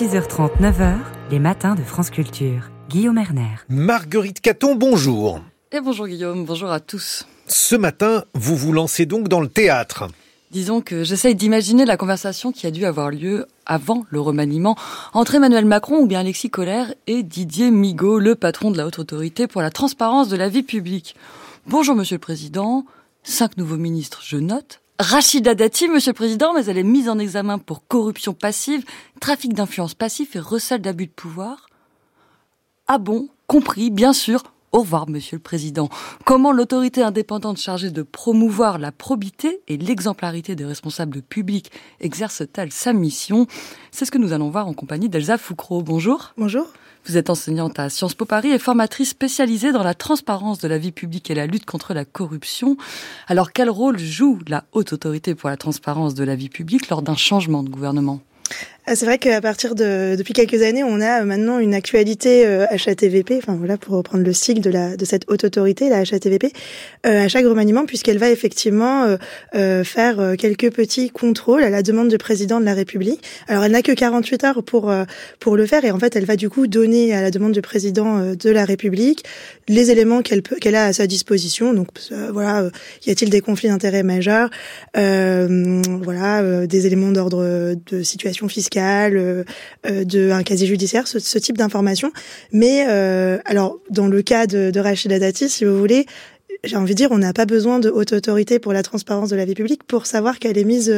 6h30, 9h, les matins de France Culture. Guillaume Erner. Marguerite Caton, bonjour. Et bonjour Guillaume, bonjour à tous. Ce matin, vous vous lancez donc dans le théâtre. Disons que j'essaye d'imaginer la conversation qui a dû avoir lieu avant le remaniement entre Emmanuel Macron ou bien Alexis Collère et Didier Migaud, le patron de la haute autorité pour la transparence de la vie publique. Bonjour Monsieur le Président, cinq nouveaux ministres, je note. Rachida Dati, Monsieur le Président, mais elle est mise en examen pour corruption passive, trafic d'influence passif et recel d'abus de pouvoir. Ah bon, compris, bien sûr. Au revoir, Monsieur le Président. Comment l'autorité indépendante chargée de promouvoir la probité et l'exemplarité des responsables publics exerce-t-elle sa mission? C'est ce que nous allons voir en compagnie d'Elsa Foucro. Bonjour. Bonjour. Vous êtes enseignante à Sciences Po Paris et formatrice spécialisée dans la transparence de la vie publique et la lutte contre la corruption. Alors quel rôle joue la haute autorité pour la transparence de la vie publique lors d'un changement de gouvernement? C'est vrai qu'à partir de depuis quelques années, on a maintenant une actualité euh, HATVP, enfin voilà pour reprendre le cycle de la de cette haute autorité, la HATVP, euh, à chaque remaniement, puisqu'elle va effectivement euh, euh, faire euh, quelques petits contrôles à la demande du président de la République. Alors elle n'a que 48 heures pour pour le faire et en fait elle va du coup donner à la demande du président de la République les éléments qu'elle peut qu'elle a à sa disposition. Donc voilà, y a-t-il des conflits d'intérêts majeurs, voilà, des éléments d'ordre de situation fiscale euh, euh, de un casier judiciaire, ce, ce type d'informations. Mais euh, alors, dans le cas de, de Rachida Dati, si vous voulez, j'ai envie de dire, on n'a pas besoin de haute autorité pour la transparence de la vie publique pour savoir qu'elle est mise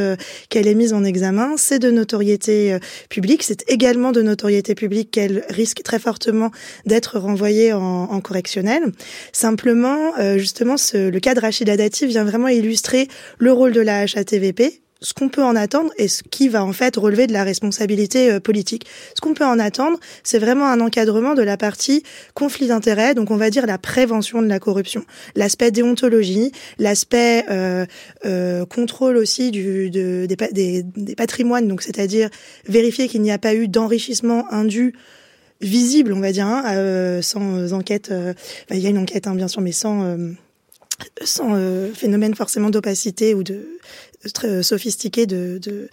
qu'elle est mise en examen. C'est de notoriété publique. C'est également de notoriété publique qu'elle risque très fortement d'être renvoyée en, en, correctionnel. Simplement, justement, ce, le cas de Rachida Dati vient vraiment illustrer le rôle de la HATVP ce qu'on peut en attendre et ce qui va en fait relever de la responsabilité euh, politique. Ce qu'on peut en attendre, c'est vraiment un encadrement de la partie conflit d'intérêts, donc on va dire la prévention de la corruption, l'aspect déontologie, l'aspect euh, euh, contrôle aussi du, de, des, des, patrimoines, donc c'est-à-dire vérifier qu'il n'y a pas eu d'enrichissement indu visible, on va dire, hein, euh, sans enquête. Euh, il y a une enquête, hein, bien sûr, mais sans sans euh, phénomène forcément d'opacité ou de très sophistiqué de, de,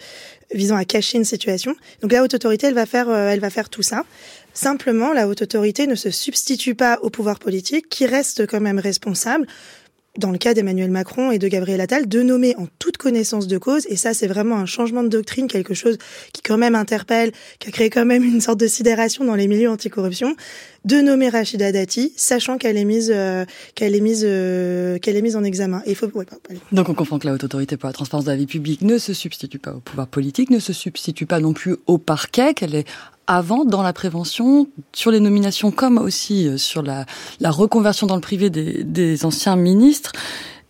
visant à cacher une situation. Donc la haute autorité, elle va faire, euh, elle va faire tout ça. Simplement, la haute autorité ne se substitue pas au pouvoir politique, qui reste quand même responsable dans le cas d'Emmanuel Macron et de Gabriel Attal, de nommer en toute connaissance de cause, et ça c'est vraiment un changement de doctrine, quelque chose qui quand même interpelle, qui a créé quand même une sorte de sidération dans les milieux anticorruption, de nommer Rachida Dati, sachant qu'elle est mise, euh, qu'elle est mise, euh, qu'elle est mise en examen. Faut. Donc on comprend que la haute autorité pour la transparence de la vie publique ne se substitue pas au pouvoir politique, ne se substitue pas non plus au parquet, qu'elle est avant dans la prévention, sur les nominations comme aussi euh, sur la, reconversion dans le privé des, des anciens ministres.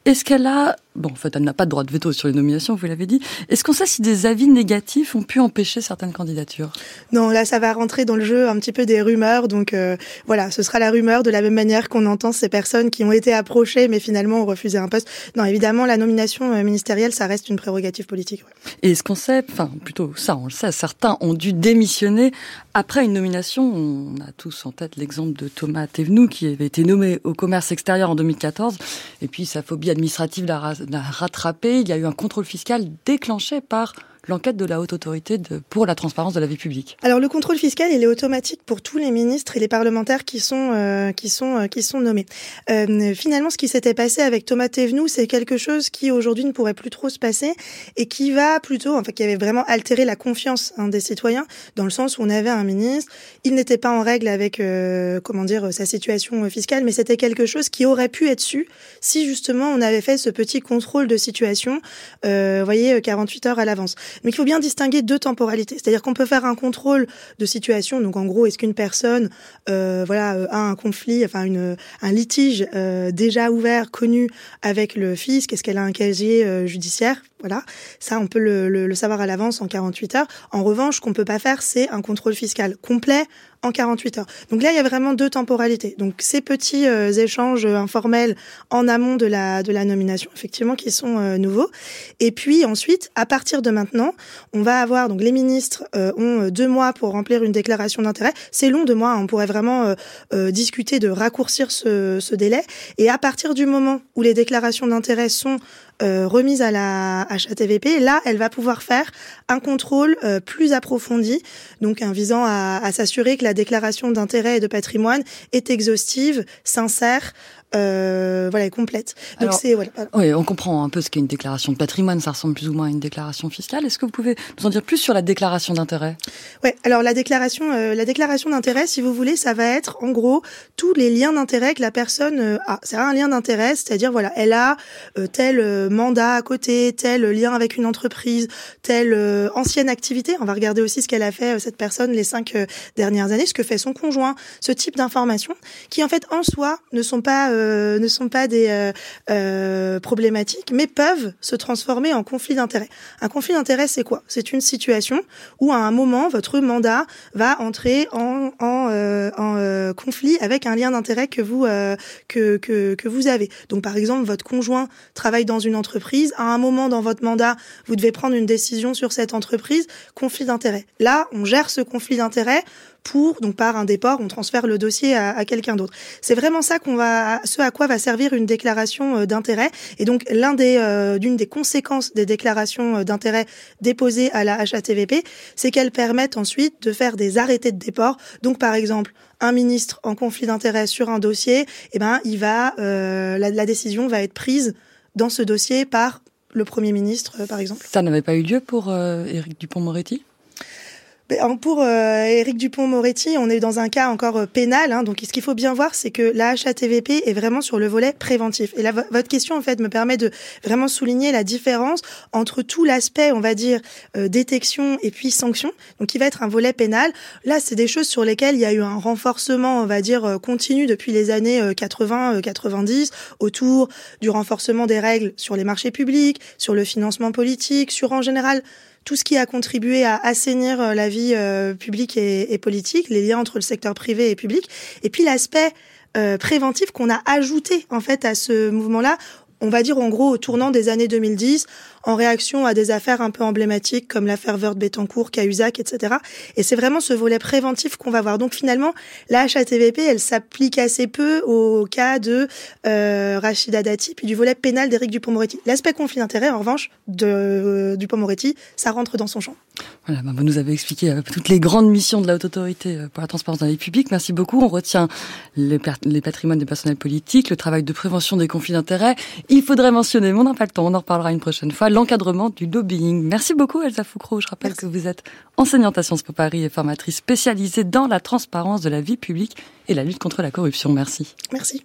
Est-ce qu'elle a, bon, en fait, elle n'a pas de droit de veto sur les nominations, vous l'avez dit. Est-ce qu'on sait si des avis négatifs ont pu empêcher certaines candidatures? Non, là, ça va rentrer dans le jeu un petit peu des rumeurs. Donc, euh, voilà, ce sera la rumeur de la même manière qu'on entend ces personnes qui ont été approchées, mais finalement ont refusé un poste. Non, évidemment, la nomination euh, ministérielle, ça reste une prérogative politique. Ouais. Et est-ce qu'on sait, enfin, plutôt ça, on le sait, certains ont dû démissionner après une nomination. On a tous en tête l'exemple de Thomas Thévenoud, qui avait été nommé au commerce extérieur en 2014, et puis sa phobie administrative l'a rattrapé. Il y a eu un contrôle fiscal déclenché par l'enquête de la haute autorité pour la transparence de la vie publique Alors le contrôle fiscal, il est automatique pour tous les ministres et les parlementaires qui sont euh, qui sont euh, qui sont nommés. Euh, finalement, ce qui s'était passé avec Thomas Thévenoud, c'est quelque chose qui aujourd'hui ne pourrait plus trop se passer et qui va plutôt, enfin, qui avait vraiment altéré la confiance hein, des citoyens dans le sens où on avait un ministre, il n'était pas en règle avec euh, comment dire sa situation fiscale, mais c'était quelque chose qui aurait pu être su si justement on avait fait ce petit contrôle de situation, euh, voyez, 48 heures à l'avance. Mais il faut bien distinguer deux temporalités. C'est-à-dire qu'on peut faire un contrôle de situation. Donc en gros, est-ce qu'une personne, euh, voilà, euh, a un conflit, enfin une, un litige euh, déjà ouvert, connu avec le fisc? Est-ce qu'elle a un casier euh, judiciaire? Voilà, ça on peut le, le, le savoir à l'avance en 48 heures. En revanche, qu'on peut pas faire, c'est un contrôle fiscal complet en 48 heures. Donc là, il y a vraiment deux temporalités. Donc ces petits euh, échanges informels en amont de la de la nomination, effectivement, qui sont euh, nouveaux. Et puis ensuite, à partir de maintenant, on va avoir donc les ministres euh, ont deux mois pour remplir une déclaration d'intérêt. C'est long, deux mois. Hein. On pourrait vraiment discuter de raccourcir ce délai. Et à partir du moment où les déclarations d'intérêt sont euh, remise à la HATVP. Là, elle va pouvoir faire un contrôle euh, plus approfondi, donc visant à, à s'assurer que la déclaration d'intérêt et de patrimoine est exhaustive, sincère, euh, voilà, complète. Donc c'est voilà. Oui, on comprend un peu ce qu'est une déclaration de patrimoine. Ça ressemble plus ou moins à une déclaration fiscale. Est-ce que vous pouvez nous en dire plus sur la déclaration d'intérêt? Ouais. Alors la déclaration, euh, la déclaration d'intérêt, si vous voulez, ça va être en gros tous les liens d'intérêt que la personne euh, a. C'est un lien d'intérêt, c'est-à-dire voilà, elle a euh, tel mandat à côté, tel lien avec une entreprise, telle ancienne activité. On va regarder aussi ce qu'elle a fait cette personne les cinq dernières années, ce que fait son conjoint, ce type d'informations qui en fait en soi ne sont pas euh, ne sont pas des euh, euh, problématiques, mais peuvent se transformer en conflit d'intérêts. Un conflit d'intérêts, c'est quoi? C'est une situation où à un moment, votre mandat va entrer en, conflit avec un lien d'intérêt que vous que, que vous avez. Donc par exemple, votre conjoint travaille dans une entreprise. À un moment dans votre mandat, vous devez prendre une décision sur cette entreprise. Conflit d'intérêt. Là, on gère ce conflit d'intérêt pour, donc par un déport, on transfère le dossier à, quelqu'un d'autre. C'est vraiment ça qu'on va, ce à quoi va servir une déclaration euh, d'intérêt. Et donc l'un des, euh, d'une des conséquences des déclarations euh, d'intérêt déposées à la HATVP, c'est qu'elles permettent ensuite de faire des arrêtés de déport. Donc par exemple, un ministre en conflit d'intérêt sur un dossier, eh ben il va, la, la décision va être prise dans ce dossier par le Premier ministre, par exemple. Ça n'avait pas eu lieu pour Éric Dupont-Moretti pour euh, Éric Dupont-Moretti, on est dans un cas encore euh, pénal. Hein, donc, ce qu'il faut bien voir, c'est que la HATVP est vraiment sur le volet préventif. Et là, votre question, en fait, me permet de vraiment souligner la différence entre tout l'aspect, on va dire, euh, détection et puis sanction. Donc, qui va être un volet pénal. Là, c'est des choses sur lesquelles il y a eu un renforcement, on va dire, euh, continu depuis les années 80-90 autour du renforcement des règles sur les marchés publics, sur le financement politique, sur en général tout ce qui a contribué à assainir euh, la vie euh, publique et, politique, les liens entre le secteur privé et public, et puis l'aspect euh, préventif qu'on a ajouté en fait à ce mouvement-là. On va dire en gros au tournant des années 2010, en réaction à des affaires un peu emblématiques comme l'affaire Word Bettencourt, Cahuzac, etc. Et c'est vraiment ce volet préventif qu'on va voir. Donc finalement, la HATVP, elle s'applique assez peu au cas de euh, Rachida Dati, puis du volet pénal d'Éric Dupont-Moretti. L'aspect conflit d'intérêt, en revanche, de euh, Dupont-Moretti, ça rentre dans son champ. Voilà, bah, vous nous avez expliqué euh, toutes les grandes missions de la haute autorité euh, pour la transparence dans les publics. Merci beaucoup. On retient les, les patrimoines des personnels politiques, le travail de prévention des conflits d'intérêts il faudrait mentionner, mais on n'a pas le temps, on en reparlera une prochaine fois, l'encadrement du lobbying. Merci beaucoup Elsa Foucro. Je rappelle que vous êtes enseignante à Sciences Po Paris et formatrice spécialisée dans la transparence de la vie publique et la lutte contre la corruption. Merci. Merci.